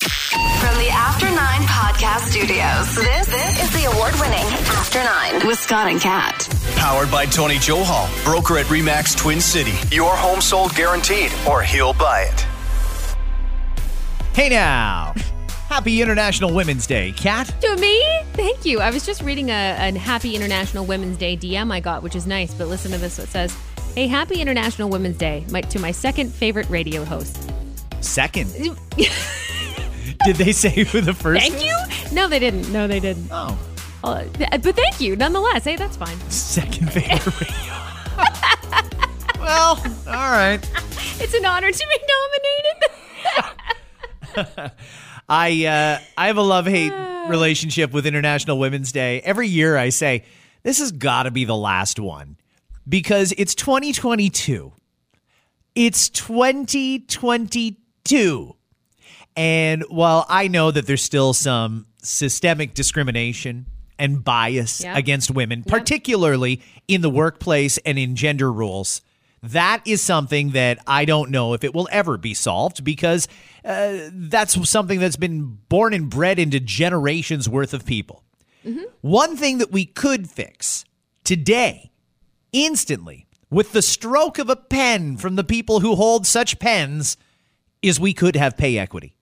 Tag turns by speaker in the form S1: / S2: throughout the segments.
S1: From the After Nine Podcast Studios, this, this is the award winning After Nine with Scott and Kat.
S2: Powered by Tony Johal, broker at REMAX Twin City. Your home sold guaranteed, or he'll buy it.
S3: Hey now. Happy International Women's Day, Kat.
S4: To me? Thank you. I was just reading a, a Happy International Women's Day DM I got, which is nice, but listen to this. It says, Hey, Happy International Women's Day my, to my second favorite radio host.
S3: Second. Did they say who the first?
S4: Thank you? No, they didn't. No, they didn't.
S3: Oh,
S4: Uh, th- but thank you nonetheless. Hey, that's fine.
S3: second favorite radio. well, all right.
S4: It's an honor to be nominated.
S3: I uh, I have a love hate relationship with International Women's Day. Every year I say this has got to be the last one because it's 2022. It's 2022. And while I know that there's still some systemic discrimination and bias
S4: Yep.
S3: against women, particularly in the workplace and in gender roles, that is something that I don't know if it will ever be solved because uh, that's something that's been born and bred into generations worth of people. One thing that we could fix today, instantly, with the stroke of a pen from the people who hold such pens, is we could have pay equity.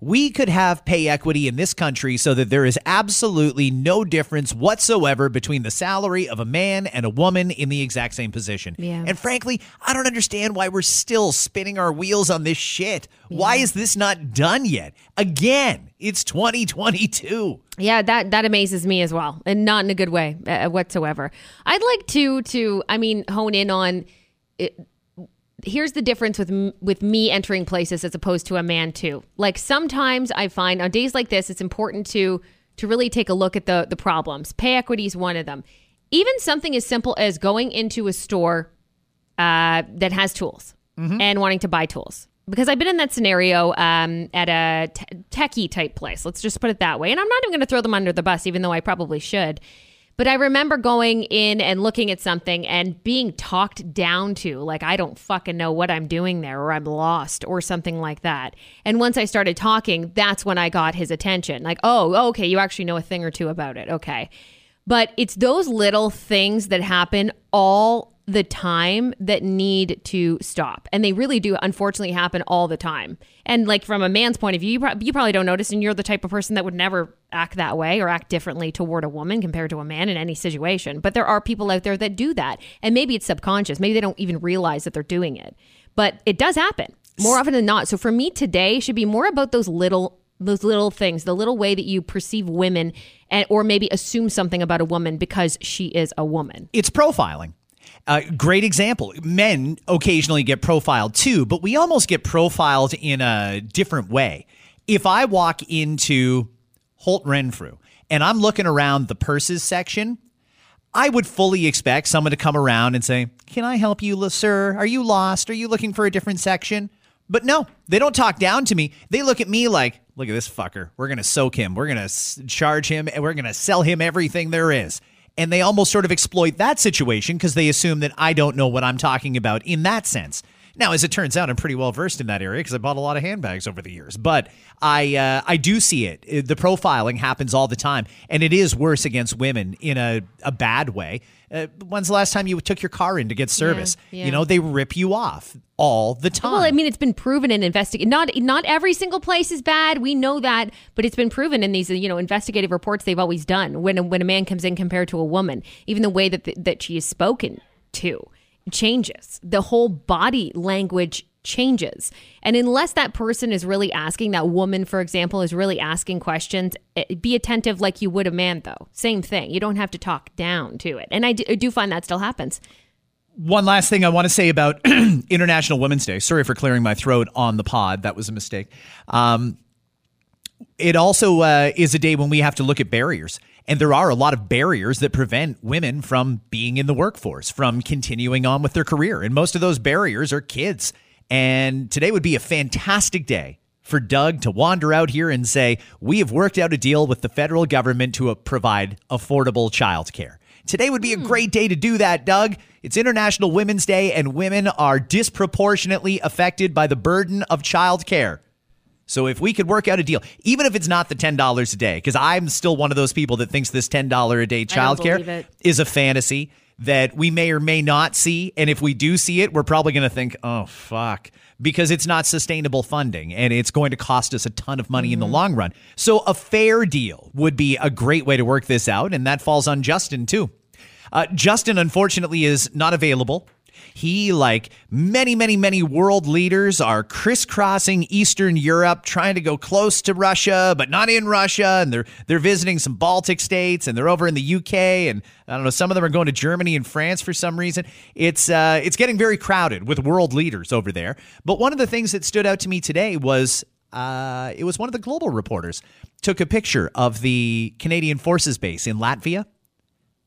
S3: We could have pay equity in this country so that there is absolutely no difference whatsoever between the salary of a man and a woman in the exact same position.
S4: Yeah.
S3: And frankly, I don't understand why we're still spinning our wheels on this shit. Why is this not done yet? Again, it's 2022.
S4: Yeah, that that amazes me as well, and not in a good way uh, whatsoever. I'd like to to I mean hone in on. It, here's the difference with with me entering places as opposed to a man too. Like sometimes I find on days like this, it's important to to really take a look at the the problems. Pay equity is one of them. Even something as simple as going into a store uh, that has tools and wanting to buy tools. Because I've been in that scenario um, at a te- techie type place. Let's just put it that way. And I'm not even going to throw them under the bus, even though I probably should. But I remember going in and looking at something and being talked down to, like, I don't fucking know what I'm doing there, or I'm lost, or something like that. And once I started talking, that's when I got his attention. Like, oh, okay, you actually know a thing or two about it. Okay. But it's those little things that happen all the time that need to stop. And they really do, unfortunately, happen all the time. And like from a man's point of view, you, pro- you probably don't notice, and you're the type of person that would never act that way or act differently toward a woman compared to a man in any situation. But there are people out there that do that. And maybe it's subconscious. Maybe they don't even realize that they're doing it. But it does happen more often than not. So for me today should be more about those little those little things, the little way that you perceive women and or maybe assume something about a woman because she is a woman.
S3: it's profiling. Uh, great example. Men occasionally get profiled too, but we almost get profiled in a different way. If I walk into Holt Renfrew and I'm looking around the purses section, I would fully expect someone to come around and say, Can I help you, sir? Are you lost? Are you looking for a different section? But no, they don't talk down to me. They look at me like, Look at this fucker. We're going to soak him. We're going to charge him and we're going to sell him everything there is. And they almost sort of exploit that situation because they assume that I don't know what I'm talking about in that sense. Now, as it turns out, I'm pretty well versed in that area because I bought a lot of handbags over the years. But I uh, I do see it. The profiling happens all the time, and it is worse against women in a, a bad way. Uh, when's the last time you took your car in to get service?
S4: yeah.
S3: You know, they rip you off all the time.
S4: Well, I mean, it's been proven in investigate. Not not every single place is bad. We know that, but it's been proven in these you know investigative reports they've always done when a, when a man comes in compared to a woman, even the way that that she is spoken to changes. The whole body language changes. And unless that person is really asking, that woman, for example, is really asking questions, eh, be attentive like you would a man, though. Same thing. You don't have to talk down to it. And I do, find that still happens.
S3: One last thing I want to say about International Women's Day. Sorry for clearing my throat on the pod. That was a mistake. Um, It also uh, is a day when we have to look at barriers. And there are a lot of barriers that prevent women from being in the workforce, from continuing on with their career. And most of those barriers are kids. And today would be a fantastic day for Doug to wander out here and say, We have worked out a deal with the federal government to uh, provide affordable childcare. Today would be a great day to do that, Doug. It's International Women's Day, and women are disproportionately affected by the burden of childcare. So if we could work out a deal, even if it's not the ten dollars a day, because I'm still one of those people that thinks this ten dollar a day childcare is a fantasy that we may or may not see, and if we do see it, we're probably going to think, "Oh fuck," because it's not sustainable funding, and it's going to cost us a ton of money in the long run. So a fair deal would be a great way to work this out, and that falls on Justin too. Uh, Justin, unfortunately, is not available. He, like many, many, many world leaders, are crisscrossing Eastern Europe, trying to go close to Russia, but not in Russia. And they're they're visiting some Baltic states, and they're over in the UK, and I don't know. Some of them are going to Germany and France for some reason. It's uh, it's getting very crowded with world leaders over there. But one of the things that stood out to me today was uh, it was one of the global reporters took a picture of the Canadian Forces base in Latvia.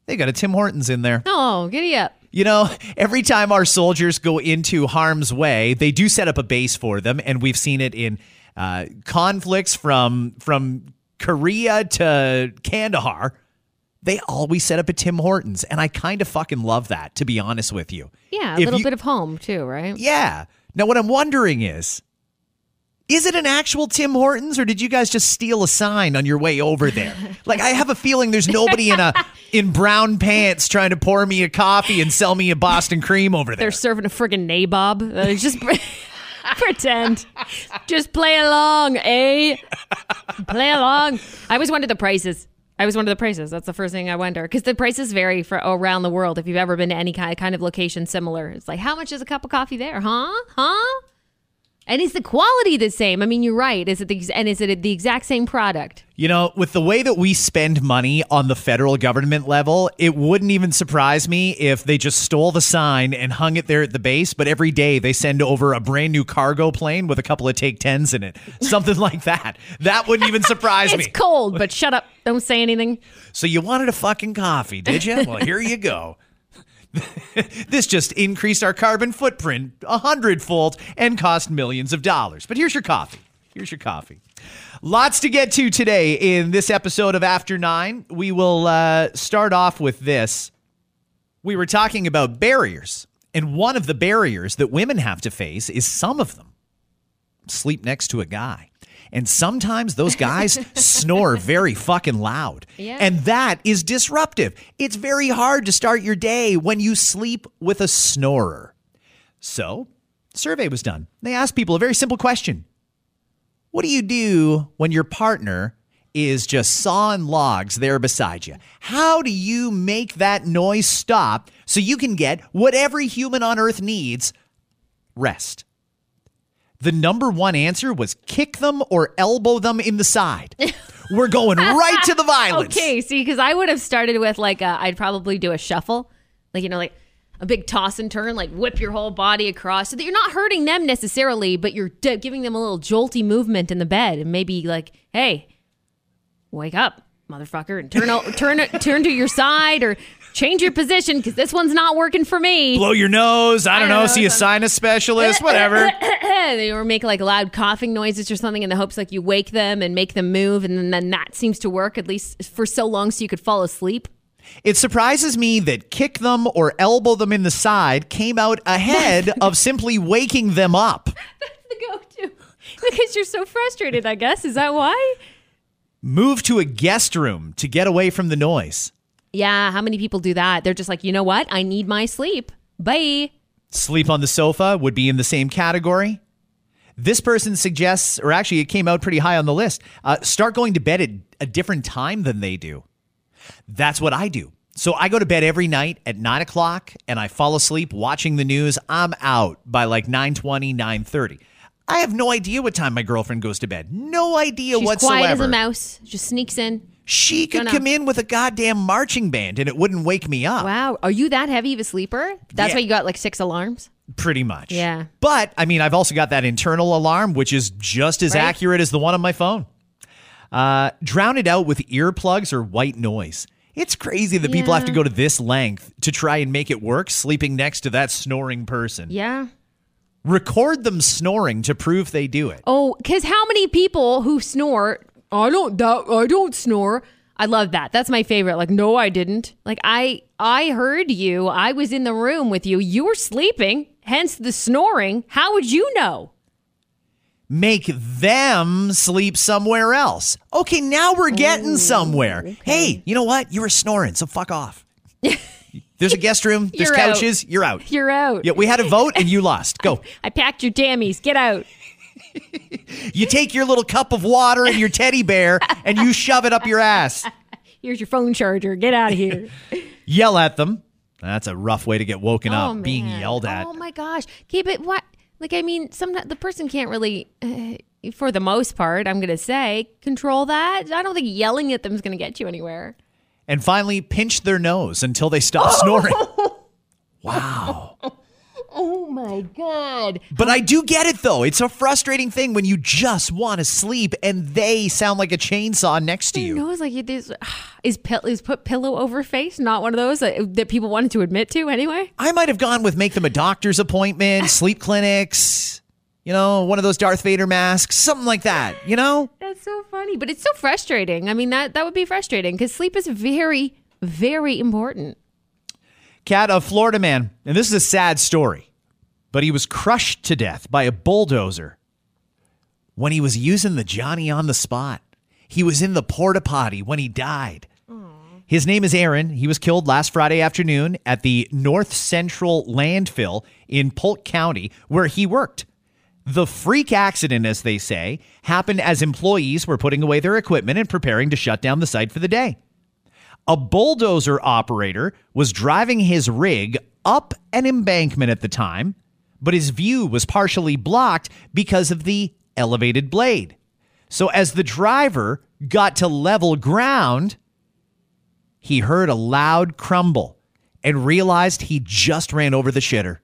S3: They got a Tim Hortons in there.
S4: Oh, giddy up.
S3: You know, every time our soldiers go into harm's way, they do set up a base for them, and we've seen it in uh, conflicts from from Korea to Kandahar. They always set up a Tim Hortons, and I kind of fucking love that, to be honest with you.
S4: Yeah, a
S3: If
S4: little
S3: you-
S4: bit of home too, right?
S3: Yeah. Now, what I'm wondering is, is it an actual Tim Hortons, or did you guys just steal a sign on your way over there? like, I have a feeling there's nobody in a in brown pants trying to pour me a coffee and sell me a Boston cream over there.
S4: They're serving a friggin' nabob. Uh, just pretend. Just play along, eh? play along. I always wonder the prices. I always wonder the prices. That's the first thing I wonder because the prices vary for around the world. If you've ever been to any kind kind of location similar, it's like how much is a cup of coffee there? Huh? Huh? And is the quality the same? I mean, you're right. Is it the and is it the exact same product?
S3: You know, with the way that we spend money on the federal government level, it wouldn't even surprise me if they just stole the sign and hung it there at the base, but every day they send over a brand new cargo plane with a couple of take 10s in it. Something like that. That wouldn't even surprise
S4: It's
S3: me.
S4: It's cold, but shut up. Don't say anything.
S3: So you wanted a fucking coffee, did you? Well, here you go. this just increased our carbon footprint a hundredfold and cost millions of dollars. But here's your coffee. Here's your coffee. Lots to get to today in this episode of After Nine. We will uh, start off with this. We were talking about barriers, and one of the barriers that women have to face is some of them sleep next to a guy. And sometimes those guys snore very fucking loud.
S4: Yeah.
S3: And that is disruptive. It's very hard to start your day when you sleep with a snorer. So, survey was done. They asked people a very simple question. What do you do when your partner is just sawing logs there beside you? How do you make that noise stop so you can get what every human on earth needs rest? The number one answer was kick them or elbow them in the side. We're going right to the violence.
S4: Okay, see, because I would have started with like a, I'd probably do a shuffle, like you know, like a big toss and turn, like whip your whole body across, so that you're not hurting them necessarily, but you're d- giving them a little jolty movement in the bed, and maybe like, hey, wake up, motherfucker, and turn o- turn turn to your side or change your position because this one's not working for me.
S3: Blow your nose. I don't,
S4: don't
S3: know.
S4: know,
S3: See a sinus specialist. Whatever.
S4: They or make like loud coughing noises or something in the hopes like you wake them and make them move, and then, then that seems to work at least for so long so you could fall asleep.
S3: It surprises me that kick them or elbow them in the side came out ahead of simply waking them up.
S4: That's the go-to because you're so frustrated i guess is that why
S3: Move to a guest room to get away from the noise.
S4: Yeah how many people do that they're just like you know what i need my sleep bye
S3: Sleep on the sofa would be in the same category. This person suggests, or actually, it came out pretty high on the list. Uh, start going to bed at a different time than they do. That's what I do. So I go to bed every night at nine o'clock, and I fall asleep watching the news. I'm out by like 9.20, 9.30. I have no idea what time my girlfriend goes to bed. No idea
S4: she's
S3: whatsoever.
S4: quiet as a mouse just sneaks in
S3: She could come in with a goddamn marching band, and it wouldn't wake me up.
S4: wow are you that heavy of a sleeper that's
S3: Yeah.
S4: why you got like six alarms
S3: Pretty much.
S4: Yeah.
S3: But I mean, I've also got that internal alarm, which is just as
S4: Right.
S3: accurate as the one on my phone. Uh, drown it out with earplugs or white noise. It's crazy that people have to go to this length to try and make it work sleeping next to that snoring person.
S4: Yeah.
S3: Record them snoring to prove they do it.
S4: Oh, because how many people who snore? I don't. That, I don't snore. I love that. That's my favorite. Like, no, I didn't. Like, I I heard you. I was in the room with you. You were sleeping. Hence the snoring. How would you know?
S3: Make them sleep somewhere else. Okay, now we're getting somewhere. Hey, you know what? You were snoring, so fuck off. There's a guest room, there's
S4: You're out.
S3: couches, you're out.
S4: You're out.
S3: Yeah, we had a vote and you lost. Go.
S4: I packed your jammies. Get out.
S3: You take your little cup of water and your teddy bear and you shove it up your ass.
S4: Here's your phone charger. Get out of here.
S3: Yell at them. That's a rough way to get woken
S4: oh,
S3: up, being yelled at.
S4: Oh my gosh. Keep it. What? Like, I mean, sometimes the person can't really. Uh, for the most part, I'm going to say, control that. I don't think yelling at them is going to get you anywhere.
S3: And finally, pinch their nose until they stop snoring. Wow.
S4: Oh my God.
S3: But I do get it though. It's a frustrating thing when you just want to sleep and they sound like a chainsaw next to
S4: Your
S3: you.
S4: nose like you- this is pill is put pillow over face not one of those that, that people wanted to admit to anyway.
S3: I might have gone with make them a doctor's appointment, sleep clinics, you know, one of those Darth Vader masks, something like that, you know?
S4: That's so funny, but it's so frustrating. I mean that that would be frustrating because sleep is very very important.
S3: Kat, a Florida man, and this is a sad story, but he was crushed to death by a bulldozer when he was using the Johnny on the spot. He was in the porta potty when he died. His name is Aaron. He was killed last Friday afternoon at the North Central landfill in Polk County, where he worked. The freak accident, as they say, happened as employees were putting away their equipment and preparing to shut down the site for the day. A bulldozer operator was driving his rig up an embankment at the time, but his view was partially blocked because of the elevated blade. So, as the driver got to level ground, he heard a loud crumble and realized he just ran over the shitter.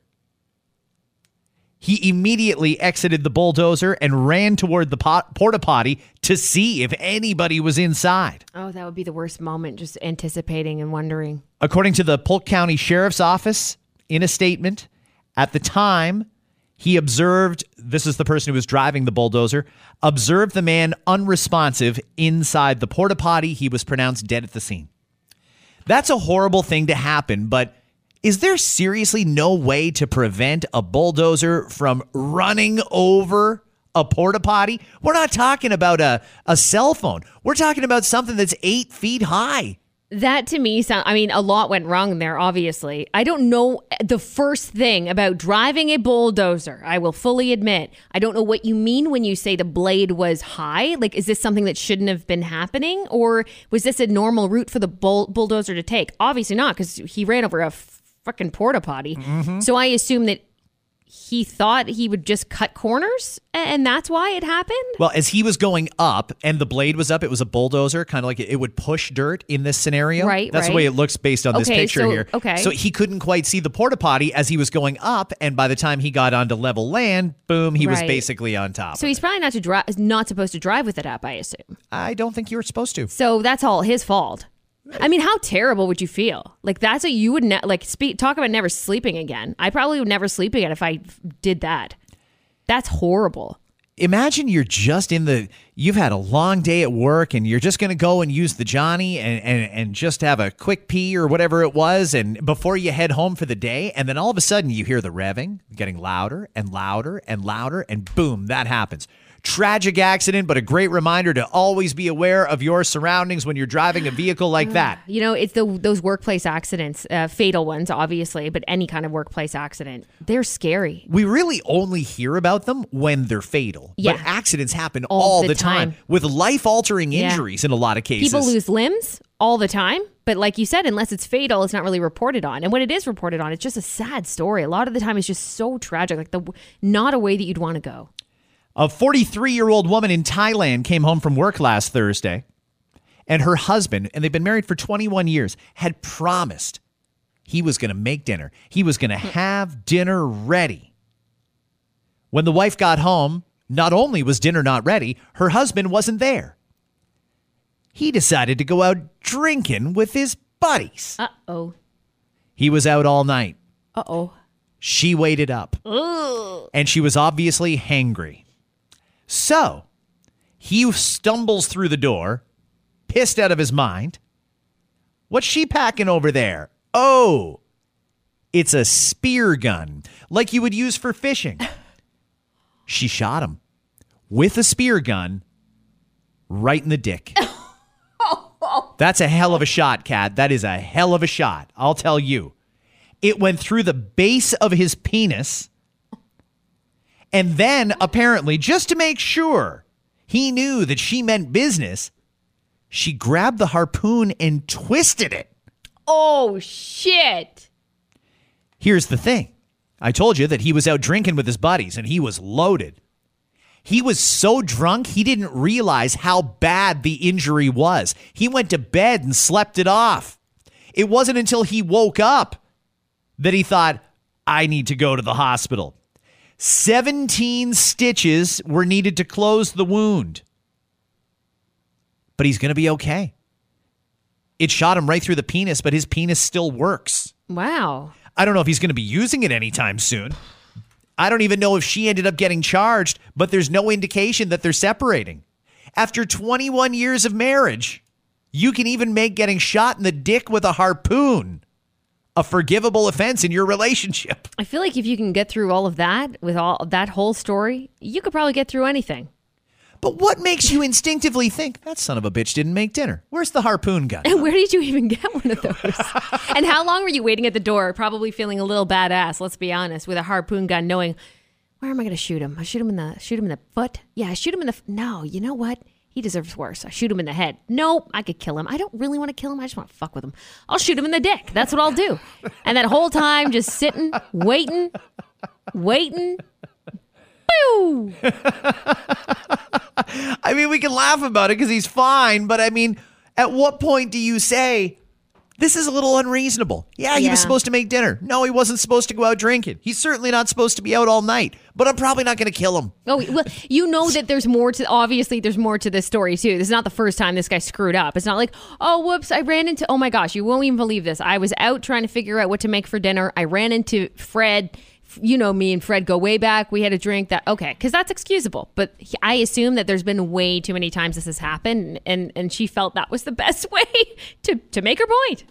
S3: He immediately exited the bulldozer and ran toward the pot- porta potty to see if anybody was inside.
S4: Oh, that would be the worst moment just anticipating and wondering.
S3: According to the Polk County Sheriff's Office, in a statement, at the time, he observed this is the person who was driving the bulldozer, observed the man unresponsive inside the porta potty. He was pronounced dead at the scene. That's a horrible thing to happen, but is there seriously no way to prevent a bulldozer from running over a porta potty? We're not talking about a, a cell phone. We're talking about something that's eight feet high.
S4: That to me sound I mean a lot went wrong there obviously. I don't know the first thing about driving a bulldozer. I will fully admit. I don't know what you mean when you say the blade was high. Like is this something that shouldn't have been happening or was this a normal route for the bull- bulldozer to take? Obviously not cuz he ran over a fucking porta potty. Mm-hmm. So I assume that he thought he would just cut corners and that's why it happened.
S3: Well, as he was going up and the blade was up, it was a bulldozer, kind of like it, it would push dirt in this scenario.
S4: Right,
S3: That's the way it looks based on this picture
S4: so-
S3: here.
S4: okay.
S3: So he couldn't quite see the porta potty as he was going up, and by the time he got onto level land, boom, he was basically on top.
S4: So he's probably not to drive not supposed to drive with it up, I assume.
S3: I don't think you were supposed to.
S4: So that's all his fault. I mean, how terrible would you feel? Like that's what you would ne- like. Speak talk about never sleeping again. I probably would never sleep again if I did that. That's horrible.
S3: Imagine you're just in the you've had a long day at work and you're just going to go and use the Johnny and, and and just have a quick pee or whatever it was and before you head home for the day and then all of a sudden you hear the revving getting louder and louder and louder and boom that happens. Tragic accident but a great reminder to always be aware of your surroundings when you're driving a vehicle like that.
S4: You know, it's the those workplace accidents, uh, fatal ones, obviously, but any kind of workplace accident, they're scary.
S3: We really only hear about them when they're fatal.
S4: Yeah.
S3: But accidents happen
S4: All
S3: all,
S4: the
S3: the, time.
S4: time.
S3: with life-altering
S4: Yeah.
S3: injuries in a lot of cases.
S4: People lose limbs all the time, but like you said, unless it's fatal, it's not really reported on. And when it is reported on, it's just a sad story. A lot of the time, it's just so tragic, like the not a way that you'd want to go.
S3: A 43 year old woman in Thailand came home from work last Thursday, and her husband, and they've been married for 21 years, had promised he was going to make dinner. He was going to have dinner ready. When the wife got home, not only was dinner not ready, her husband wasn't there. he decided to go out drinking with his buddies.
S4: Uh oh.
S3: He was out all night.
S4: Uh oh.
S3: She waited up. And she was obviously hangry. So he stumbles through the door, pissed out of his mind. What's she packing over there? Oh, it's a spear gun, like you would use for fishing. she shot him with a spear gun right in the dick. Oh. That's a hell of a shot, Kat. That is a hell of a shot. I'll tell you. It went through the base of his penis. And then, apparently, just to make sure he knew that she meant business, she grabbed the harpoon and twisted it.
S4: Oh shit.
S3: Here's the thing I told you that he was out drinking with his buddies and he was loaded. He was so drunk, he didn't realize how bad the injury was. He went to bed and slept it off. It wasn't until he woke up that he thought, I need to go to the hospital. 17 stitches were needed to close the wound. But he's going to be okay. It shot him right through the penis, but his penis still works.
S4: Wow.
S3: I don't know if he's going to be using it anytime soon. I don't even know if she ended up getting charged, but there's no indication that they're separating. After 21 years of marriage, you can even make getting shot in the dick with a harpoon a forgivable offense in your relationship.
S4: I feel like if you can get through all of that with all that whole story, you could probably get through anything.
S3: But what makes you instinctively think that son of a bitch didn't make dinner? Where's the harpoon gun?
S4: And where did you even get one of those? and how long were you waiting at the door, probably feeling a little badass, let's be honest, with a harpoon gun, knowing where am I going to shoot him? I shoot him in the shoot him in the foot. Yeah, I shoot him in the f- No, you know what? He deserves worse. I shoot him in the head. Nope, I could kill him. I don't really want to kill him. I just want to fuck with him. I'll shoot him in the dick. That's what I'll do. And that whole time, just sitting, waiting, waiting. Boo!
S3: I mean, we can laugh about it because he's fine, but I mean, at what point do you say, this is a little unreasonable? Yeah, he
S4: Yeah.
S3: was supposed to make dinner. No, he wasn't supposed to go out drinking. He's certainly not supposed to be out all night, but I'm probably not going to kill him.
S4: Oh, well, you know that there's more to. Obviously, there's more to this story too. This is not the first time this guy screwed up. It's not like, oh, whoops, I ran into. Oh my gosh, you won't even believe this. I was out trying to figure out what to make for dinner. I ran into Fred. You know, me and Fred go way back. We had a drink. That okay, because that's excusable. But he- I assume that there's been way too many times this has happened, and and she felt that was the best way to to make her point.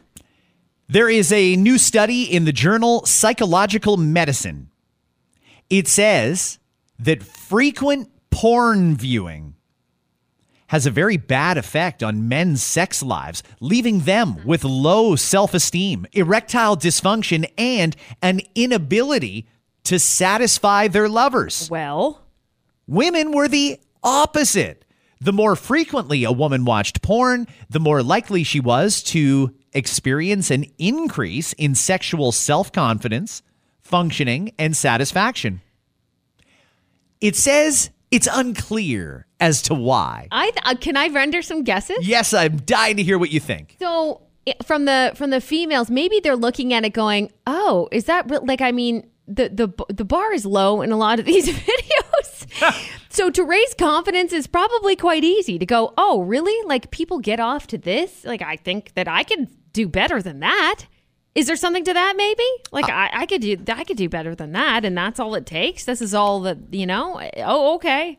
S3: There is a new study in the journal Psychological Medicine. It says that frequent porn viewing has a very bad effect on men's sex lives, leaving them hmm. with low self esteem, erectile dysfunction, and an inability to satisfy their lovers.
S4: Well,
S3: Women were the opposite. The more frequently a woman watched porn, the more likely she was to experience an increase in sexual self confidence, functioning, and satisfaction. It says it's unclear as to why.
S4: I th- uh, can I render some guesses.
S3: Yes, I'm dying to hear what you think.
S4: So from the from the females, maybe they're looking at it going, "Oh, is that re-? like? I mean, the the b- the bar is low in a lot of these videos. so to raise confidence is probably quite easy. To go, oh, really? Like people get off to this? Like I think that I could do better than that. Is there something to that? Maybe like I, I could do I could do better than that, and that's all it takes. This is all that you know. Oh, okay.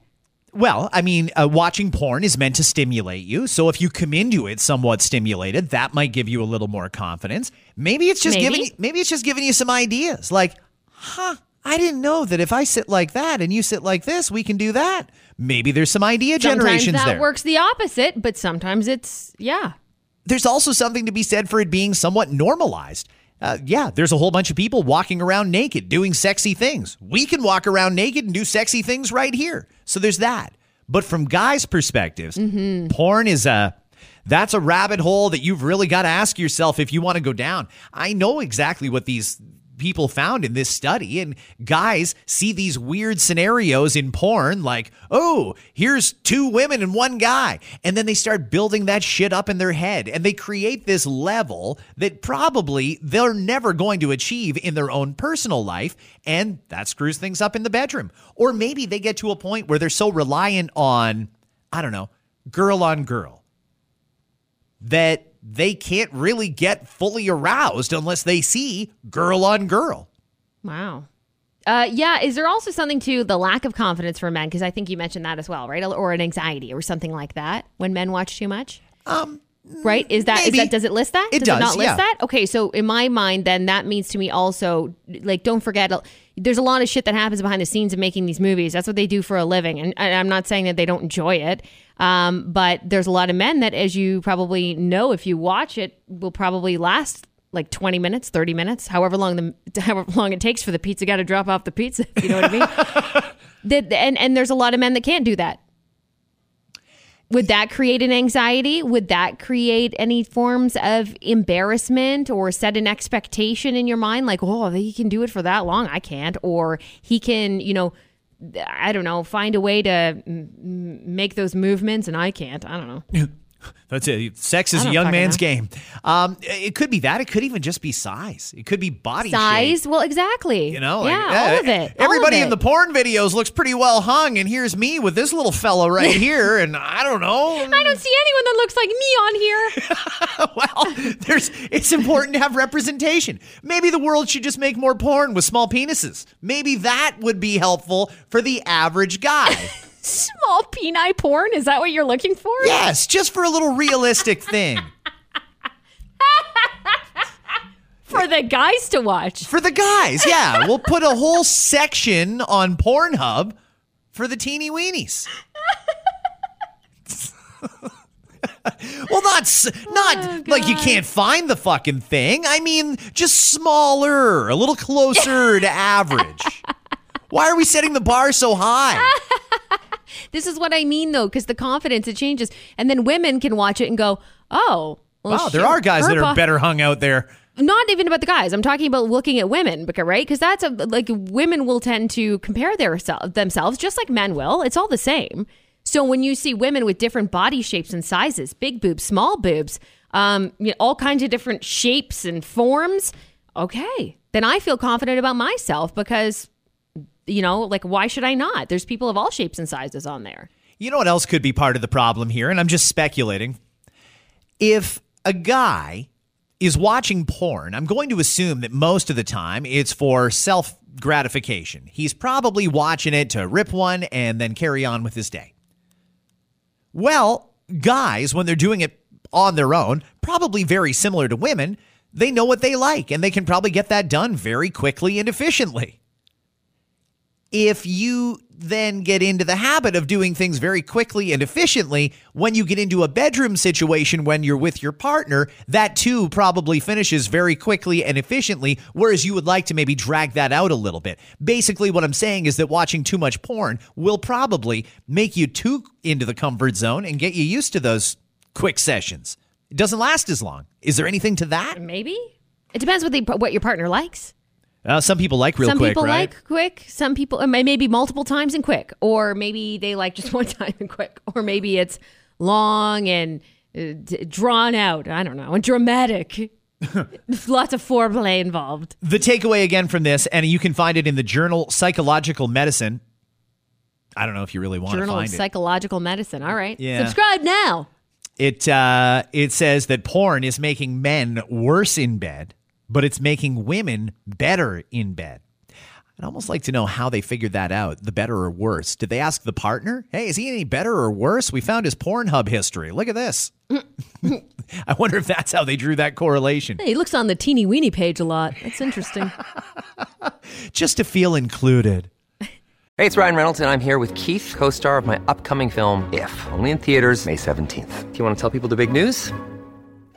S3: Well, I mean, uh, watching porn is meant to stimulate you. So if you come into it somewhat stimulated, that might give you a little more confidence. Maybe it's just
S4: Maybe.
S3: giving you, maybe it's just giving you some ideas. Like, huh, I didn't know that if I sit like that and you sit like this, we can do that. Maybe there's some idea
S4: Sometimes
S3: generations
S4: that
S3: there.
S4: works the opposite, but sometimes it's yeah.
S3: There's also something to be said for it being somewhat normalized. Uh, yeah, there's a whole bunch of people walking around naked doing sexy things. We can walk around naked and do sexy things right here. So there's that. But from guys' perspectives, porn is a that's a rabbit hole that you've really got to ask yourself if you want to go down. I know exactly what these people found in this study and guys see these weird scenarios in porn like oh here's two women and one guy and then they start building that shit up in their head and they create this level that probably they're never going to achieve in their own personal life and that screws things up in the bedroom. Or maybe they get to a point where they're so reliant on i don't know girl on girl that they can't really get fully aroused unless they see girl on girl.
S4: Wow. Uh, yeah. Is there also something to the lack of confidence for men? Because I think you mentioned that as well, right? Or an anxiety or something like that when men watch too much.
S3: Um,
S4: right? Is that is that does it list that?
S3: It
S4: does,
S3: does,
S4: it not list
S3: yeah.
S4: that? Okay, so in my mind, then that means to me also like don't forget. There's a lot of shit that happens behind the scenes of making these movies. That's what they do for a living, and, I'm not saying that they don't enjoy it. Um, but there's a lot of men that, as you probably know, if you watch it, will probably last like 20 minutes, 30 minutes, however long the however long it takes for the pizza guy to drop off the pizza. You know what I mean? that and and there's a lot of men that can't do that. Would that create an anxiety? Would that create any forms of embarrassment or set an expectation in your mind like, oh, he can do it for that long? I can't. Or he can, you know, I don't know, find a way to mm, make those movements and I can't. I don't know.
S3: That's it. Sex is a young man's
S4: know.
S3: game. Um, it could be that. It could even just be size. It could be body
S4: Size?
S3: shape.
S4: Well, exactly.
S3: You know,
S4: yeah,
S3: like,
S4: all of it. all of
S3: Everybody in the porn videos looks pretty well hung, and here's me with this little fella right here, and I don't know.
S4: I don't see anyone that looks like me on here.
S3: well, there's. It's important to have representation. Maybe the world should just make more porn with small penises. Maybe that would be helpful for the average guy.
S4: Small peni porn? Is that what you're looking for?
S3: yes, just for a little realistic thing.
S4: For the guys to watch.
S3: For the guys, yeah. We'll put a whole section on Pornhub for the teeny weenies. well, not not oh, like you can't find the fucking thing. I mean, just smaller, a little closer to average. Why are we setting the bar so high?
S4: This is what I mean, though, because the confidence it changes, and then women can watch it and go, "Oh, well,
S3: Wow, there are guys that are better hung out there.
S4: Not even about the guys. I'm talking about looking at women, right? Because that's a, like women will tend to compare their themselves just like men will. It's all the same. So when you see women with different body shapes and sizes, big boobs, small boobs, um, you know, all kinds of different shapes and forms, okay, then I feel confident about myself because, you know, like why should I not? There's people of all shapes and sizes on there.
S3: You know what else could be part of the problem here? And I'm just speculating. If a guy is watching porn, I'm going to assume that most of the time it's for self gratification. He's probably watching it to rip one and then carry on with his day. Well, guys, when they're doing it on their own, probably very similar to women, they know what they like and they can probably get that done very quickly and efficiently if you then get into the habit of doing things very quickly and efficiently, when you get into a bedroom situation when you're with your partner, that too probably finishes very quickly and efficiently, whereas you would like to maybe drag that out a little bit. Basically, what I'm saying is that watching too much porn will probably make you too into the comfort zone and get you used to those quick sessions. It doesn't last as long. Is there anything to that?
S4: Maybe it depends what they what your partner likes.
S3: Uh, some people like real
S4: some
S3: quick, Some
S4: people
S3: right?
S4: like quick. Some people maybe multiple times and quick, or maybe they like just one time and quick, or maybe it's long and uh, d- drawn out. I don't know, and dramatic. Lots of foreplay involved.
S3: The takeaway again from this, and you can find it in the journal Psychological Medicine. I don't know if you really want to
S4: Journal of
S3: find it.
S4: Psychological Medicine. All right,
S3: Yeah.
S4: subscribe now.
S3: It uh, it says that porn is making men worse in bed, but it's making women better in bed. I'd almost like to know how they figured that out. The better or worse? Did they ask the partner? Hey, is he any better or worse? We found his Pornhub history. Look at this. I wonder if that's how they drew that correlation.
S4: Hey, he looks on the teeny weeny page a lot. That's interesting.
S3: Just to feel included.
S5: Hey, it's Ryan Reynolds, and I'm here with Keith, co star of my upcoming film, If, only in theaters, May 17th. Do you want to tell people the big news?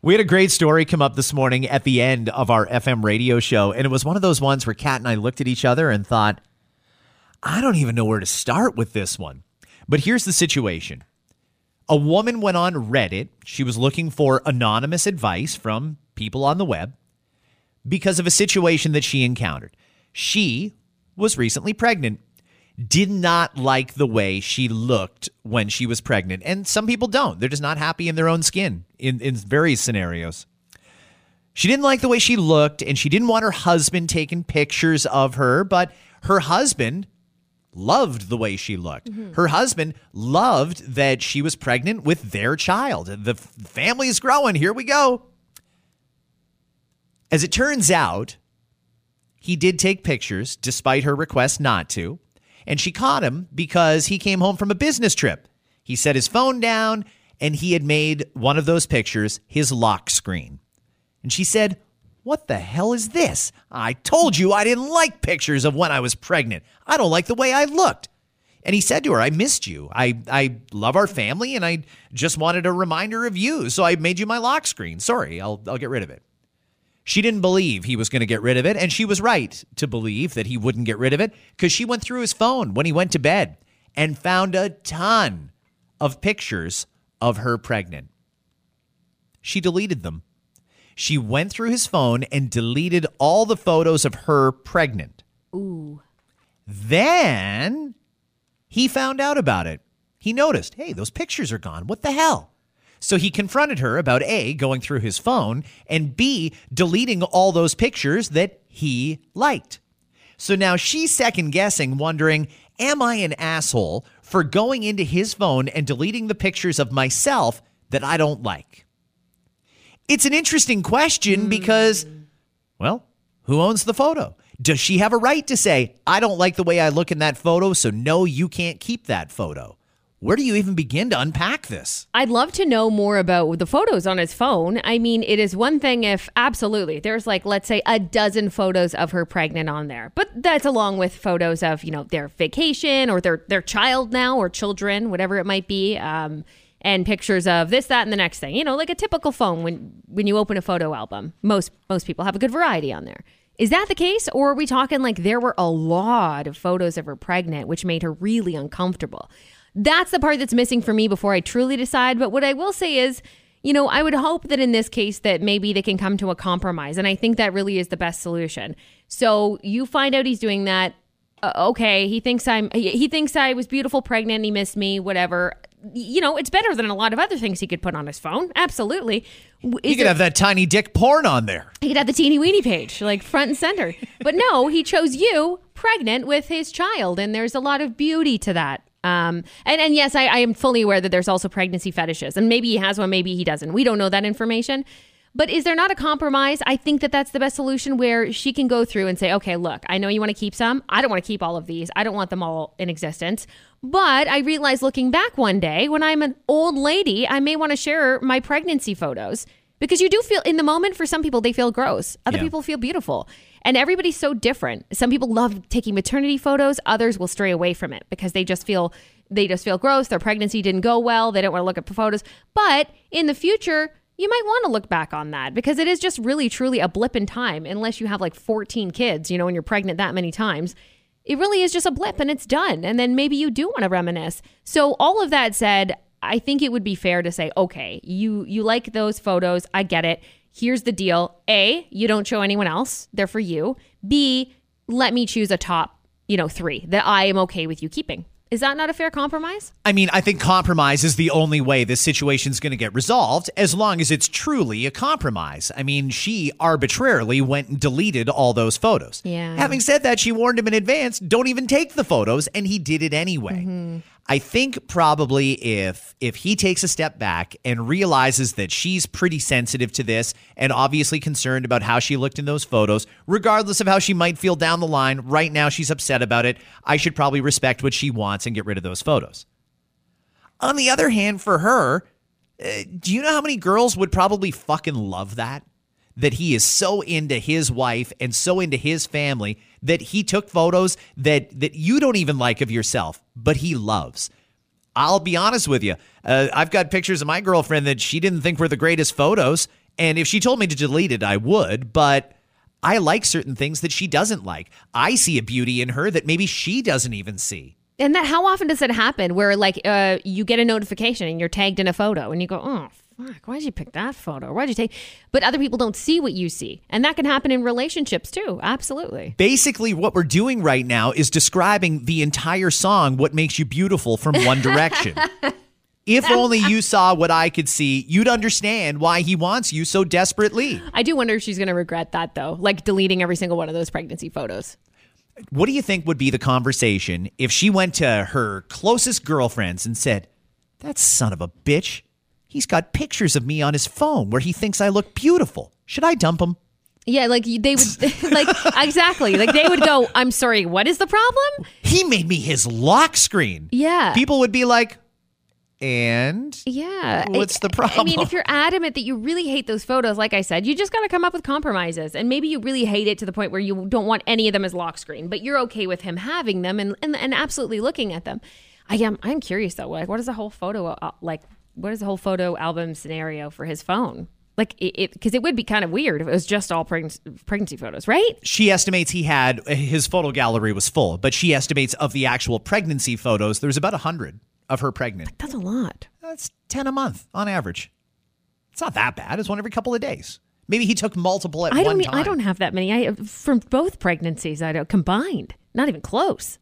S3: We had a great story come up this morning at the end of our FM radio show, and it was one of those ones where Kat and I looked at each other and thought, I don't even know where to start with this one. But here's the situation. A woman went on Reddit. She was looking for anonymous advice from people on the web because of a situation that she encountered. She was recently pregnant, did not like the way she looked when she was pregnant. And some people don't. They're just not happy in their own skin in, in various scenarios. She didn't like the way she looked, and she didn't want her husband taking pictures of her, but her husband loved the way she looked. Mm-hmm. Her husband loved that she was pregnant with their child. The family is growing. Here we go. As it turns out, he did take pictures despite her request not to, and she caught him because he came home from a business trip. He set his phone down and he had made one of those pictures his lock screen. And she said, What the hell is this? I told you I didn't like pictures of when I was pregnant. I don't like the way I looked. And he said to her, I missed you. I, I love our family and I just wanted a reminder of you. So I made you my lock screen. Sorry, I'll, I'll get rid of it. She didn't believe he was going to get rid of it, and she was right to believe that he wouldn't get rid of it because she went through his phone when he went to bed and found a ton of pictures of her pregnant. She deleted them. She went through his phone and deleted all the photos of her pregnant.
S4: Ooh.
S3: Then he found out about it. He noticed, hey, those pictures are gone. What the hell? So he confronted her about A, going through his phone, and B, deleting all those pictures that he liked. So now she's second guessing, wondering, am I an asshole for going into his phone and deleting the pictures of myself that I don't like? It's an interesting question hmm. because, well, who owns the photo? Does she have a right to say, I don't like the way I look in that photo, so no, you can't keep that photo? Where do you even begin to unpack this?
S4: I'd love to know more about the photos on his phone. I mean, it is one thing if absolutely there's like, let's say, a dozen photos of her pregnant on there, but that's along with photos of you know their vacation or their their child now or children, whatever it might be, um, and pictures of this, that, and the next thing. You know, like a typical phone when when you open a photo album. Most most people have a good variety on there. Is that the case, or are we talking like there were a lot of photos of her pregnant, which made her really uncomfortable? That's the part that's missing for me before I truly decide. But what I will say is, you know, I would hope that in this case that maybe they can come to a compromise, and I think that really is the best solution. So you find out he's doing that. Uh, okay, he thinks I'm. He, he thinks I was beautiful, pregnant. He missed me. Whatever. You know, it's better than a lot of other things he could put on his phone. Absolutely. Is
S3: could
S4: it-
S3: have that tiny dick porn on there.
S4: he could have the teeny weeny page, like front and center. But no, he chose you pregnant with his child, and there's a lot of beauty to that. Um, and, and yes, I, I am fully aware that there's also pregnancy fetishes, and maybe he has one, maybe he doesn't. We don't know that information. But is there not a compromise? I think that that's the best solution where she can go through and say, okay, look, I know you want to keep some. I don't want to keep all of these. I don't want them all in existence. But I realize looking back one day when I'm an old lady, I may want to share my pregnancy photos because you do feel in the moment for some people they feel gross. Other
S3: Yeah.
S4: people feel beautiful. And everybody's so different. Some people love taking maternity photos. Others will stray away from it because they just feel they just feel gross. Their pregnancy didn't go well. They don't want to look at photos. But in the future you might want to look back on that because it is just really truly a blip in time. Unless you have like 14 kids you know and you're pregnant that many times it really is just a blip and it's done. And then maybe you do want to reminisce. So all of that said, I think it would be fair to say, okay, you you like those photos. I get it. Here's the deal. A, you don't show anyone else. They're for you. B, let me choose a top, you know, 3 that I am okay with you keeping. Is that not a fair compromise?
S3: I mean, I think compromise is the only way this situation's going to get resolved as long as it's truly a compromise. I mean, she arbitrarily went and deleted all those photos.
S4: Yeah.
S3: Having said that, she warned him in advance, don't even take the photos, and he did it anyway.
S4: Mm-hmm.
S3: I think probably if if he takes a step back and realizes that she's pretty sensitive to this and obviously concerned about how she looked in those photos, regardless of how she might feel down the line, right now she's upset about it. I should probably respect what she wants and get rid of those photos. On the other hand, for her, uh, do you know how many girls would probably fucking love that? That he is so into his wife and so into his family that he took photos that that you don't even like of yourself, but he loves. I'll be honest with you. Uh, I've got pictures of my girlfriend that she didn't think were the greatest photos, and if she told me to delete it, I would, but I like certain things that she doesn't like. I see a beauty in her that maybe she doesn't even see.
S4: And that how often does it happen where like uh, you get a notification and you're tagged in a photo and you go, oh fuck, why'd you pick that photo? Why'd you take? But other people don't see what you see, and that can happen in relationships too. Absolutely.
S3: Basically, what we're doing right now is describing the entire song "What Makes You Beautiful" from One Direction. if only you saw what I could see, you'd understand why he wants you so desperately.
S4: I do wonder if she's going to regret that though, like deleting every single one of those pregnancy photos.
S3: What do you think would be the conversation if she went to her closest girlfriends and said, That son of a bitch, he's got pictures of me on his phone where he thinks I look beautiful. Should I dump him?
S4: Yeah, like they would, like exactly, like they would go. I'm sorry, what is the problem?
S3: He made me his lock screen.
S4: Yeah.
S3: People would be like, and
S4: Yeah.
S3: What's
S4: I-
S3: the problem?
S4: I mean, if you're adamant that you really hate those photos, like I said, you just got to come up with compromises. And maybe you really hate it to the point where you don't want any of them as lock screen, but you're okay with him having them and, and, and absolutely looking at them. I am I'm curious though, like what is the whole photo uh, like what is the whole photo album scenario for his phone? Like it because it, would be kind of weird if it was just all pregnancy, pregnancy photos, right?
S3: she estimates he had his photo gallery was full, but she estimates of the actual pregnancy photos, there's about a hundred of her pregnant.
S4: That's a lot.
S3: That's 10 a month on average. It's not that bad. It's one every couple of days. Maybe he took multiple at
S4: I
S3: one
S4: don't. e-
S3: time.
S4: I don't have that many. I from both pregnancies. I don't combined. Not even close.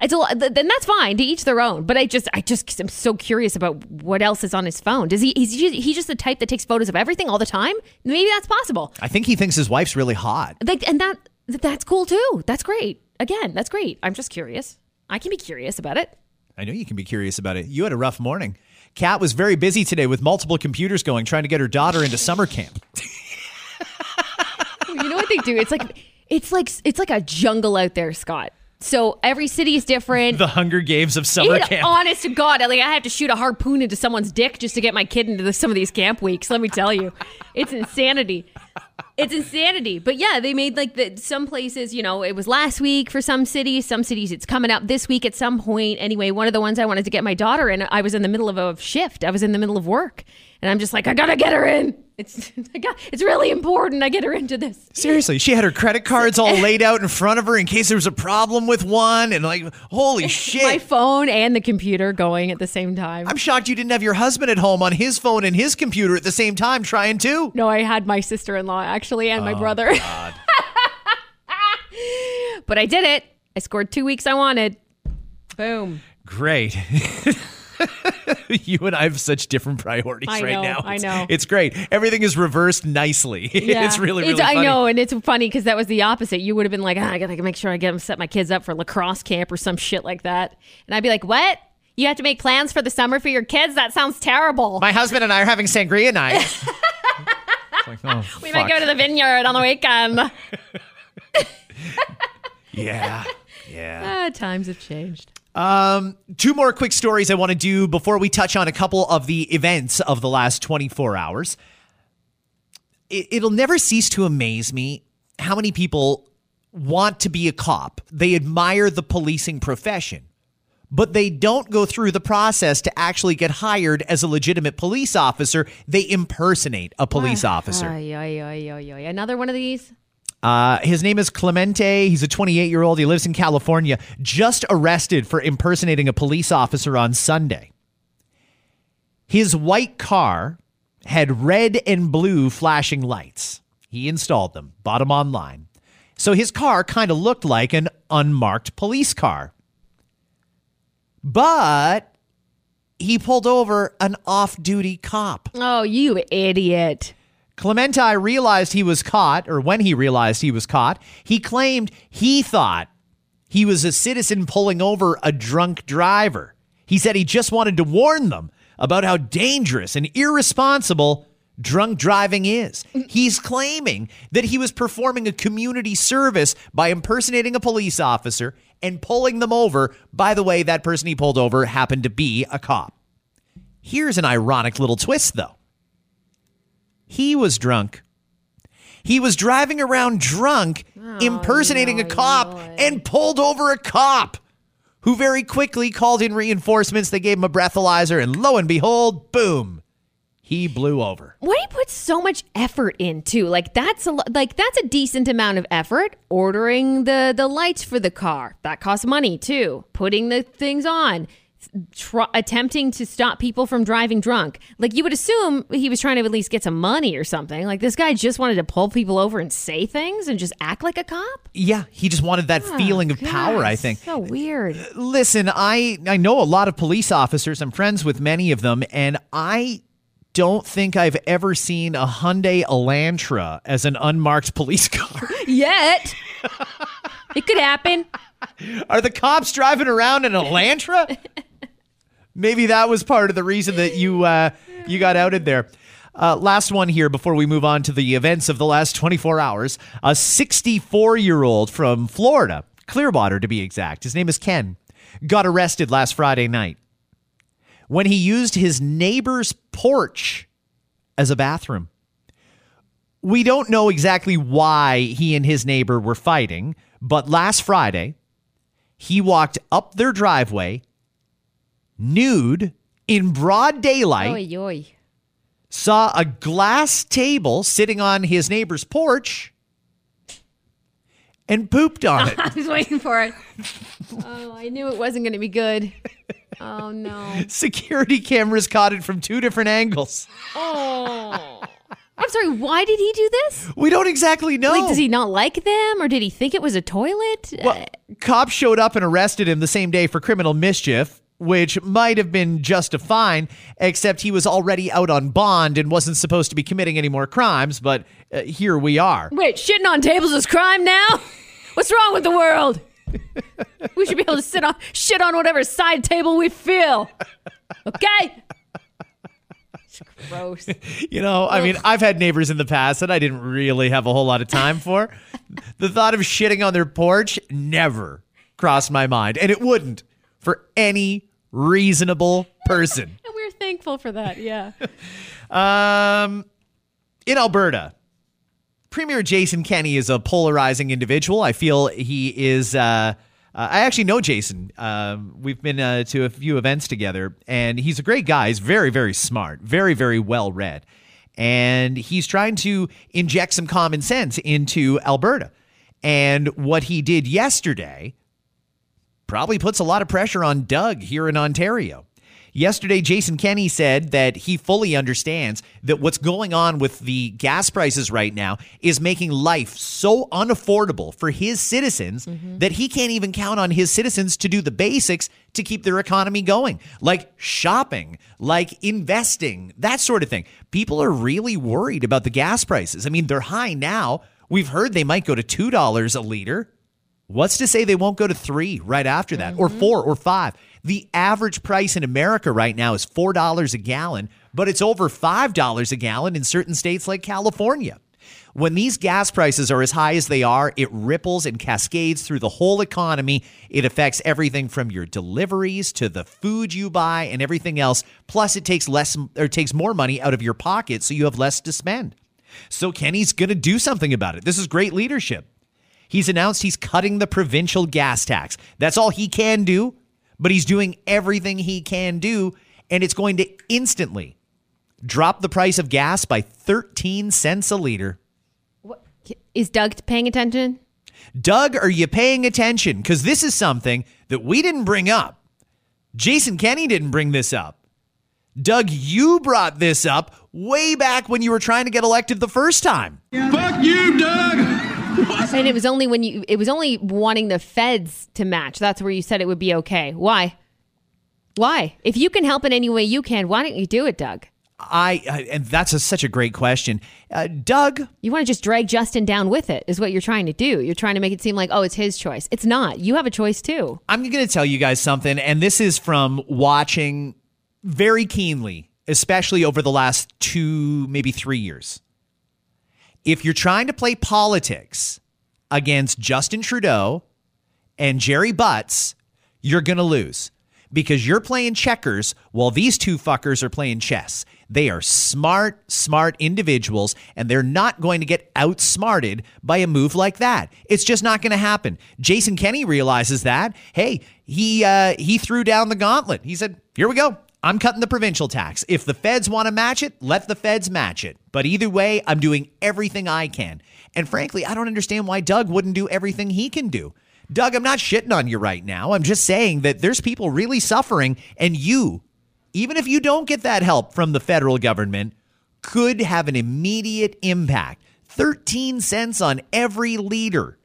S4: It's a lot. Then that's fine. To each their own. But I just, I just, am so curious about what else is on his phone. Does he? He's he, he just the type that takes photos of everything all the time? Maybe that's possible.
S3: I think he thinks his wife's really hot.
S4: Like, and that that's cool too. That's great. Again, that's great. I'm just curious. I can be curious about it.
S3: I know you can be curious about it. You had a rough morning. Kat was very busy today with multiple computers going, trying to get her daughter into summer camp.
S4: You know what they do? It's like it's like it's like a jungle out there, Scott. So every city is different.
S3: The Hunger Games of summer
S4: It-
S3: camp.
S4: Honest to God, like I have to shoot a harpoon into someone's dick just to get my kid into the, some of these camp weeks. Let me tell you, it's insanity. It's insanity. But yeah, they made like the some places. You know, it was last week for some cities. Some cities, it's coming up this week at some point. Anyway, one of the ones I wanted to get my daughter in, I was in the middle of a shift. I was in the middle of work, and I'm just like, I gotta get her in. It's got, it's really important. I get her into this.
S3: Seriously, she had her credit cards all laid out in front of her in case there was a problem with one, and like, holy shit!
S4: My phone and the computer going at the same time.
S3: I'm shocked you didn't have your husband at home on his phone and his computer at the same time trying to.
S4: No, I had my sister in law actually and my oh, brother. but I did it. I scored two weeks I wanted. Boom.
S3: Great. you and I have such different priorities right now.
S4: I know.
S3: It's great. Everything is reversed nicely. Yeah. it's really, really
S4: It's-. I know, and it's funny because that was the opposite. You would have been like, ah, I gotta make sure I get them set my kids up for lacrosse camp or some shit like that, and I'd be like, what? You have to make plans for the summer for your kids? That sounds terrible.
S3: My husband and I are having sangria night. Like, oh,
S4: we
S3: fuck.
S4: might go to the vineyard on the weekend.
S3: Yeah. Yeah.
S4: ah, times have changed.
S3: Um, two more quick stories I want to do before we touch on a couple of the events of the last 24 hours. It, it'll never cease to amaze me how many people want to be a cop. They admire the policing profession, but they don't go through the process to actually get hired as a legitimate police officer. They impersonate a police officer.
S4: Ay, ay, ay, ay, ay. Another one of these?
S3: Uh, his name is Clemente. He's a 28 year old. He lives in California. Just arrested for impersonating a police officer on Sunday. His white car had red and blue flashing lights. He installed them, bought them online. So his car kind of looked like an unmarked police car. But he pulled over an off duty cop.
S4: Oh, you idiot.
S3: Clementi realized he was caught, or when he realized he was caught, he claimed he thought he was a citizen pulling over a drunk driver. He said he just wanted to warn them about how dangerous and irresponsible drunk driving is. He's claiming that he was performing a community service by impersonating a police officer and pulling them over. By the way, that person he pulled over happened to be a cop. Here's an ironic little twist, though. He was drunk. He was driving around drunk, oh, impersonating a cop, and pulled over a cop who very quickly called in reinforcements. They gave him a breathalyzer, and lo and behold, boom, he blew over.
S4: Why do you put so much effort into? Like that's a like that's a decent amount of effort. Ordering the the lights for the car that costs money too. Putting the things on, tr- attempting to stop people from driving drunk. Like you would assume he was trying to at least get some money or something. Like this guy just wanted to pull people over and say things and just act like a cop.
S3: Yeah, he just wanted that ah, feeling of
S4: God,
S3: power, I think.
S4: So weird.
S3: Listen, I I know a lot of police officers. I'm friends with many of them, and I don't think I've ever seen a Hyundai Elantra as an unmarked police car.
S4: Yet it could happen.
S3: Are the cops driving around in an Elantra? Maybe that was part of the reason that you uh, you got outed there. Uh, last one here before we move on to the events of the last 24 hours. A 64 year old from Florida, Clearwater to be exact, his name is Ken, got arrested last Friday night when he used his neighbor's porch as a bathroom. We don't know exactly why he and his neighbor were fighting, but last Friday, he walked up their driveway nude in broad daylight,
S4: Oy, oy.
S3: saw a glass table sitting on his neighbor's porch, and pooped on it.
S4: I was waiting for it. Oh, I knew it wasn't going to be good. Oh no.
S3: Security cameras caught it from two different angles.
S4: Oh. I'm sorry, why did he do this?
S3: We don't exactly know.
S4: Like, does he not like them or did he think it was a toilet?
S3: Well, cops showed up and arrested him the same day for criminal mischief, which might have been just a fine, except he was already out on bond and wasn't supposed to be committing any more crimes. But uh, here we are.
S4: Wait, shitting on tables is crime now? What's wrong with the world? we should be able to sit on shit on whatever side table we feel. Okay? It's gross.
S3: You know, I mean, I've had neighbors in the past that I didn't really have a whole lot of time for. the thought of shitting on their porch never crossed my mind, and it wouldn't for any reasonable person.
S4: And we're thankful for that, yeah.
S3: Um, in Alberta, Premier Jason Kenney is a polarizing individual. I feel he is. Uh, uh, I actually know Jason. Um, we've been uh, to a few events together, and he's a great guy. He's very, very smart, very, very well read, and he's trying to inject some common sense into Alberta. And what he did yesterday probably puts a lot of pressure on Doug here in Ontario. Yesterday, Jason Kenney said that he fully understands that what's going on with the gas prices right now is making life so unaffordable for his citizens mm-hmm. that he can't even count on his citizens to do the basics to keep their economy going, like shopping, like investing, that sort of thing. People are really worried about the gas prices. I mean, they're high now. We've heard they might go to $2 a liter. What's to say they won't go to three right after that, or mm-hmm. four, or five? The average price in America right now is $4 a gallon, but it's over $5 a gallon in certain states like California. When these gas prices are as high as they are, it ripples and cascades through the whole economy. It affects everything from your deliveries to the food you buy and everything else. Plus, it takes less or takes more money out of your pocket, so you have less to spend. So Kenney's going to do something about it. This is great leadership. He's announced he's cutting the provincial gas tax. That's all he can do, but he's doing everything he can do, and it's going to instantly drop the price of gas by 13 cents a liter.
S4: Is Doug paying attention?
S3: Doug, are you paying attention? Because this is something that we didn't bring up. Jason Kenney didn't bring this up. Doug, you brought this up way back when you were trying to get elected the first time.
S6: Fuck you, Doug!
S4: And it was only when you it was only wanting the feds to match. That's where you said it would be okay. Why? Why? If you can help in any way you can, why don't you do it, Doug?
S3: I, I and that's a, such a great question. Uh, Doug,
S4: You want to just drag Justin down with it, is what you're trying to do. You're trying to make it seem like, oh, it's his choice. It's not. You have a choice too.
S3: I'm going to tell you guys something, and this is from watching very keenly, especially over the last two, maybe three years. If you're trying to play politics against Justin Trudeau and Gerry Butts, you're going to lose because you're playing checkers while these two fuckers are playing chess. They are smart, smart individuals, and they're not going to get outsmarted by a move like that. It's just not going to happen. Jason Kenney realizes that. Hey, he uh, he threw down the gauntlet. He said, "Here we go. I'm cutting the provincial tax. If the feds want to match it, let the feds match it. But either way, I'm doing everything I can." And frankly, I don't understand why Doug wouldn't do everything he can do. Doug, I'm not shitting on you right now. I'm just saying that there's people really suffering, and you, even if you don't get that help from the federal government, could have an immediate impact. 13 cents on every liter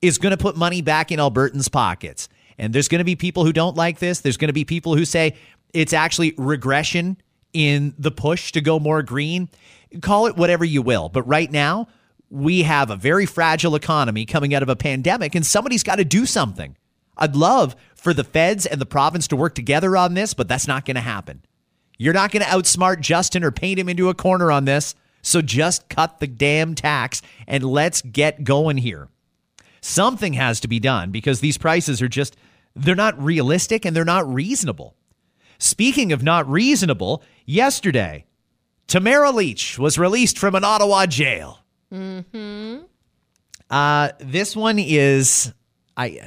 S3: is going to put money back in Albertans' pockets. And there's going to be people who don't like this. There's going to be people who say it's actually regression in the push to go more green. Call it whatever you will. But right now, we have a very fragile economy coming out of a pandemic, and somebody's got to do something. I'd love for the feds and the province to work together on this, but that's not going to happen. You're not going to outsmart Justin or paint him into a corner on this. So just cut the damn tax and let's get going here. Something has to be done because these prices are just, they're not realistic and they're not reasonable. Speaking of not reasonable, yesterday, Tamara Lich was released from an Ottawa jail.
S4: Hmm.
S3: Uh, this one is I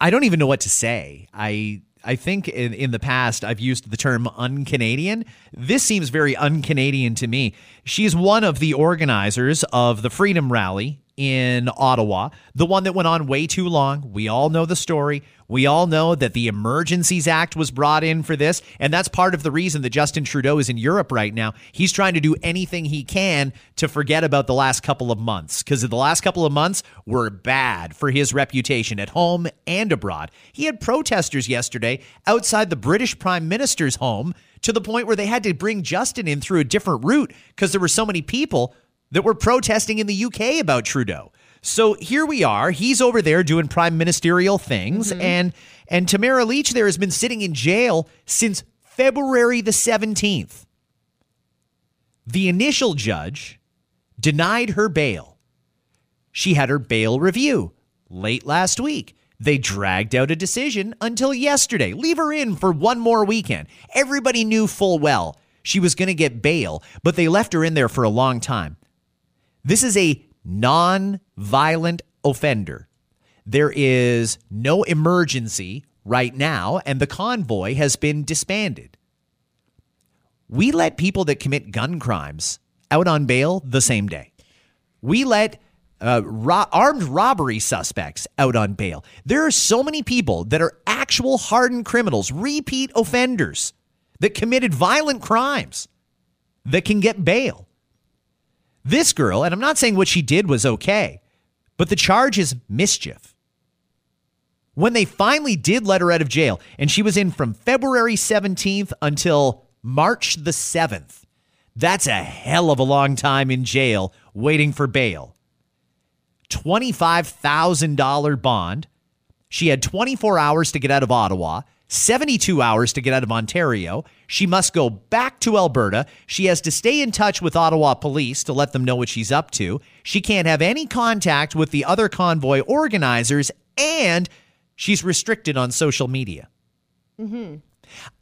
S3: I don't even know what to say. I I think in, in the past I've used the term un-Canadian. This seems very un-Canadian to me. She's one of the organizers of the Freedom Rally in Ottawa, the one that went on way too long. We all know the story. We all know that the Emergencies Act was brought in for this, and that's part of the reason that Justin Trudeau is in Europe right now. He's trying to do anything he can to forget about the last couple of months because the last couple of months were bad for his reputation at home and abroad. He had protesters yesterday outside the British Prime Minister's home to the point where they had to bring Justin in through a different route because there were so many people that were protesting in the UK about Trudeau. So here we are. He's over there doing prime ministerial things, mm-hmm. and and Tamara Lich there has been sitting in jail since February the seventeenth. The initial judge denied her bail. She had her bail review late last week. They dragged out a decision until yesterday. Leave her in for one more weekend. Everybody knew full well she was going to get bail, but they left her in there for a long time. This is a non violent offender. There is no emergency right now, and the convoy has been disbanded. We let people that commit gun crimes out on bail the same day. We let uh, ro- armed robbery suspects out on bail. There are so many people that are actual hardened criminals, repeat offenders that committed violent crimes that can get bail. This girl, and I'm not saying what she did was okay, but the charge is mischief. When they finally did let her out of jail, and she was in from February 17th until March the 7th, that's a hell of a long time in jail waiting for bail. $25,000 bond. She had 24 hours to get out of Ottawa, 72 hours to get out of Ontario. She must go back to Alberta. She has to stay in touch with Ottawa police to let them know what she's up to. She can't have any contact with the other convoy organizers, and she's restricted on social media. Mm-hmm.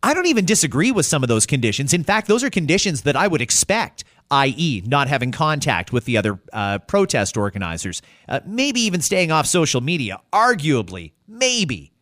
S3: I don't even disagree with some of those conditions. In fact, those are conditions that I would expect, i.e., not having contact with the other uh, protest organizers, uh, maybe even staying off social media. Arguably, maybe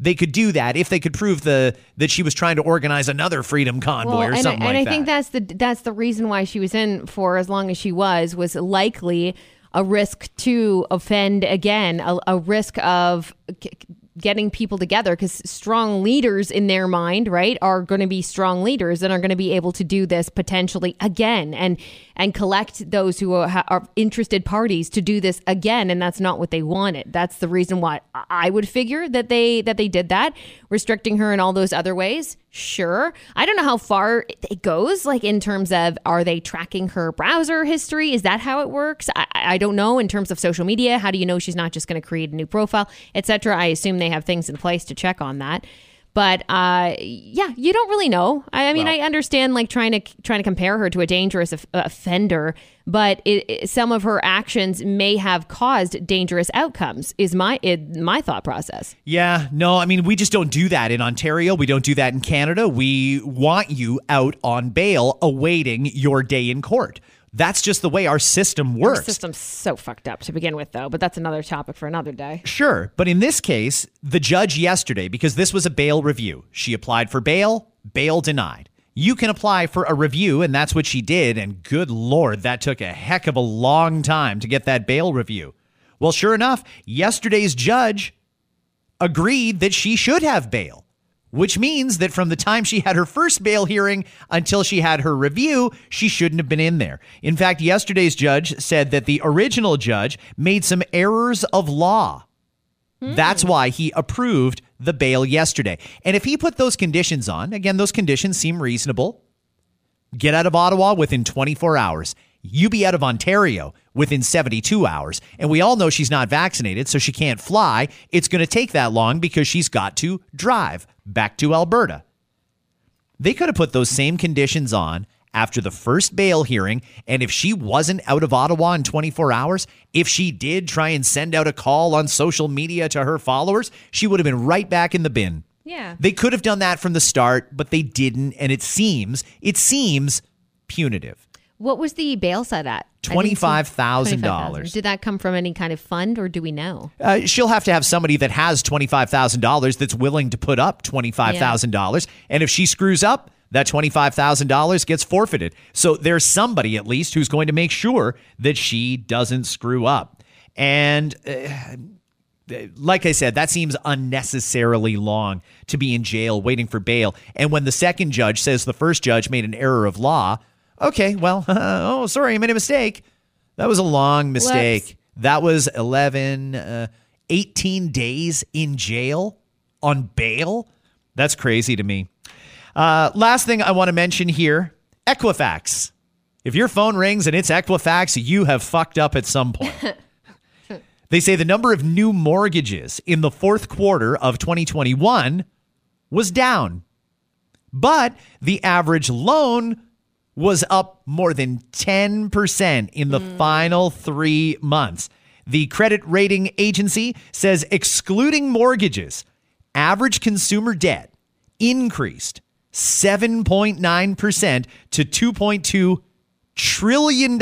S3: they could do that if they could prove the that she was trying to organize another freedom convoy or
S4: and,
S3: something
S4: I,
S3: like that. and.
S4: I think that's the that's the reason why she was in for as long as she was was likely a risk to offend again, a, a risk of g- getting people together because strong leaders in their mind, right, are going to be strong leaders and are going to be able to do this potentially again and and collect those who are, are interested parties to do this again and that's not what they wanted. That's the reason why I would figure that they that they did that, restricting her in all those other ways. Sure. I don't know how far it goes, like in terms of are they tracking her browser history? Is that how it works? I, I don't know. In terms of social media, how do you know she's not just going to create a new profile, etc.? I assume they have things in place to check on that. But uh, yeah, you don't really know. I, I mean,
S3: Well-
S4: I understand like trying to trying to compare her to a dangerous of- offender, but it, it- some of her actions may have caused dangerous outcomes. Is my it, my thought process?
S3: Yeah, no, I mean, we just don't do that in Ontario. We don't do that in Canada. We want you out on bail awaiting your day in court. That's just the way our system
S4: Our
S3: works.
S4: system's so fucked up to begin with, though. But that's another topic for another day.
S3: Sure, but in this case, the judge yesterday, because this was a bail review, she applied for bail, bail denied. You can apply for a review, and that's what she did. And good Lord, that took a heck of a long time to get that bail review. Well, sure enough, yesterday's judge agreed that she should have bail, which means that from the time she had her first bail hearing until she had her review, she shouldn't have been in there. In fact, yesterday's judge said that the original judge made some errors of law. That's why he approved the bail yesterday. And if he put those conditions on, again, those conditions seem reasonable. Get out of Ottawa within 24 hours. You be out of Ontario within 72 hours. And we all know she's not vaccinated, so she can't fly. It's going to take that long because she's got to drive back to Alberta. They could have put those same conditions on after the first bail hearing. And if she wasn't out of Ottawa in 24 hours, if she did try and send out a call on social media to her followers, she would have been right back in the bin.
S4: Yeah.
S3: They could have done that from the start, but they didn't. And it seems, it seems punitive.
S4: What was the bail set at? See-
S3: $25,000.
S4: 25,000. Did that come from any kind of fund, or do we know?
S3: Uh, she'll have to have somebody that has $25,000 that's willing to put up $25,000. And if she screws up, that $25,000 gets forfeited. So there's somebody at least who's going to make sure that she doesn't screw up. And uh, like I said, that seems unnecessarily long to be in jail waiting for bail. And when the second judge says the first judge made an error of law, okay, well, oh, sorry, I made a mistake. That was a long mistake.
S4: Whoops.
S3: That was 11, uh, 18 days in jail on bail. That's crazy to me. Uh, last thing I want to mention here Equifax. If your phone rings and it's Equifax, you have fucked up at some point. They say the number of new mortgages in the fourth quarter of 2021 was down, but the average loan was up more than 10% in the mm. final three months. The credit rating agency says, excluding mortgages, average consumer debt increased 7.9% to $2.2 trillion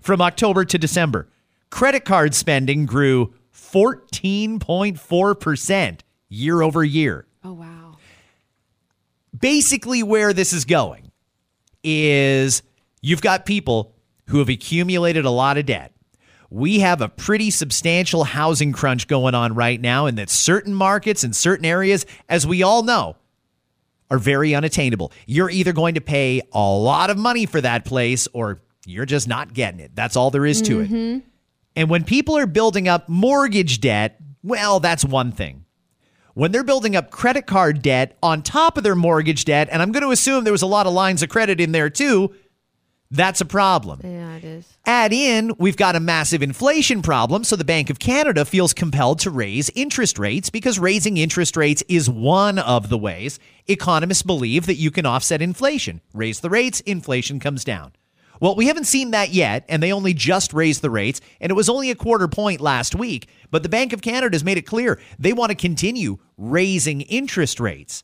S3: from October to December. Credit card spending grew 14.4% year over year.
S4: Oh wow.
S3: Basically, where this is going is you've got people who have accumulated a lot of debt. We have a pretty substantial housing crunch going on right now, and that certain markets and certain areas, as we all know, are very unattainable. You're either going to pay a lot of money for that place or you're just not getting it. That's all there is to it. Mm-hmm. And when people are building up mortgage debt, well, that's one thing. When they're building up credit card debt on top of their mortgage debt, and I'm going to assume there was a lot of lines of credit in there too, that's a problem.
S4: Yeah, it is.
S3: Add in, we've got a massive inflation problem, so the Bank of Canada feels compelled to raise interest rates because raising interest rates is one of the ways economists believe that you can offset inflation. Raise the rates, inflation comes down. Well, we haven't seen that yet, and they only just raised the rates, and it was only a quarter point last week. But the Bank of Canada has made it clear they want to continue raising interest rates.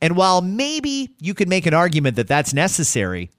S3: And while maybe you could make an argument that that's necessary,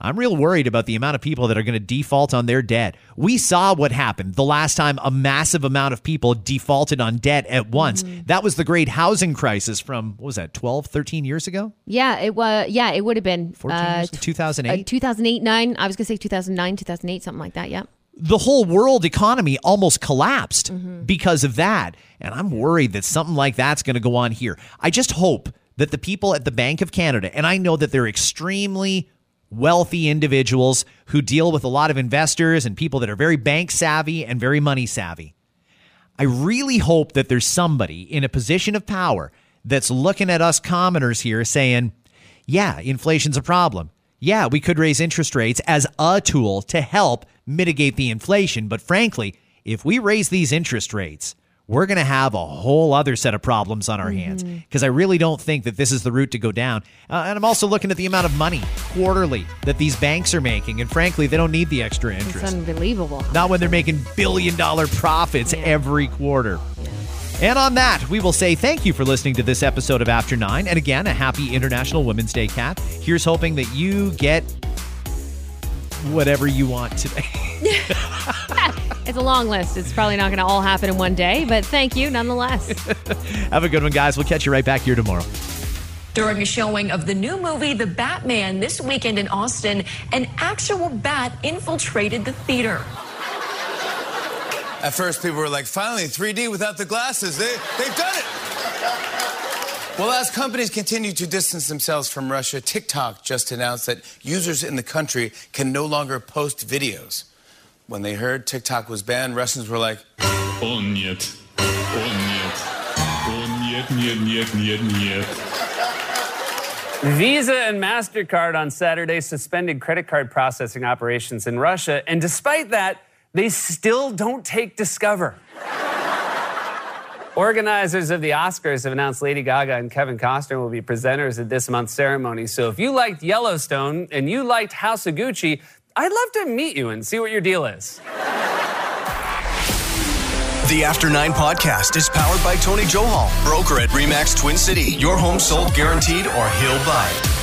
S3: I'm real worried about the amount of people that are going to default on their debt. We saw what happened the last time a massive amount of people defaulted on debt at once. That was the great housing crisis from, what was that, 12, 13 years ago?
S4: Yeah, it was. Yeah, it would have been
S3: 14
S4: uh,
S3: years? 2008?
S4: uh, 2008, nine. I was gonna say 2009, 2008, something like that. Yeah.
S3: the whole world economy almost collapsed because of that. And I'm worried that something like that's going to go on here. I just hope that the people at the Bank of Canada, and I know that they're extremely wealthy individuals who deal with a lot of investors and people that are very bank savvy and very money savvy. I really hope that there's somebody in a position of power that's looking at us commoners here saying, yeah, inflation's a problem. Yeah, we could raise interest rates as a tool to help mitigate the inflation. But frankly, if we raise these interest rates, we're going to have a whole other set of problems on our hands
S4: Mm-hmm.
S3: because I really don't think that this is the route to go down. Uh, and I'm also looking at the amount of money quarterly that these banks are making. And frankly, they don't need the extra interest.
S4: It's unbelievable.
S3: Not when they're making billion dollar profits
S4: Yeah.
S3: every quarter. And on that, we will say thank you for listening to this episode of After Nine. And again, a happy International Women's Day, Kat. Here's hoping that you get whatever you want today.
S4: It's a long list. It's probably not going to all happen in one day, but thank you nonetheless.
S3: Have a good one, guys. We'll catch you right back here tomorrow.
S6: During a showing of the new movie, The Batman, this weekend in Austin, an actual bat infiltrated the theater.
S7: At first, people were like, finally, 3D without the glasses. They, they've done it. Well, as companies continue to distance themselves from Russia, TikTok just announced that users in the country can no longer post videos When they heard TikTok was banned, Russians were like,
S8: О нет, о нет, о нет, нет, нет, нет, нет.
S9: Visa and MasterCard on Saturday suspended credit card processing operations in Russia, and despite that, they still don't take Discover. Organizers of the Oscars have announced Lady Gaga and Kevin Costner will be presenters at this month's ceremony. So if you liked Yellowstone and you liked House of Gucci, I'd love to meet you and see what your deal is.
S2: The After Nine podcast is powered by Tony Johal, broker at Remax Twin City. Your home sold guaranteed or he'll buy.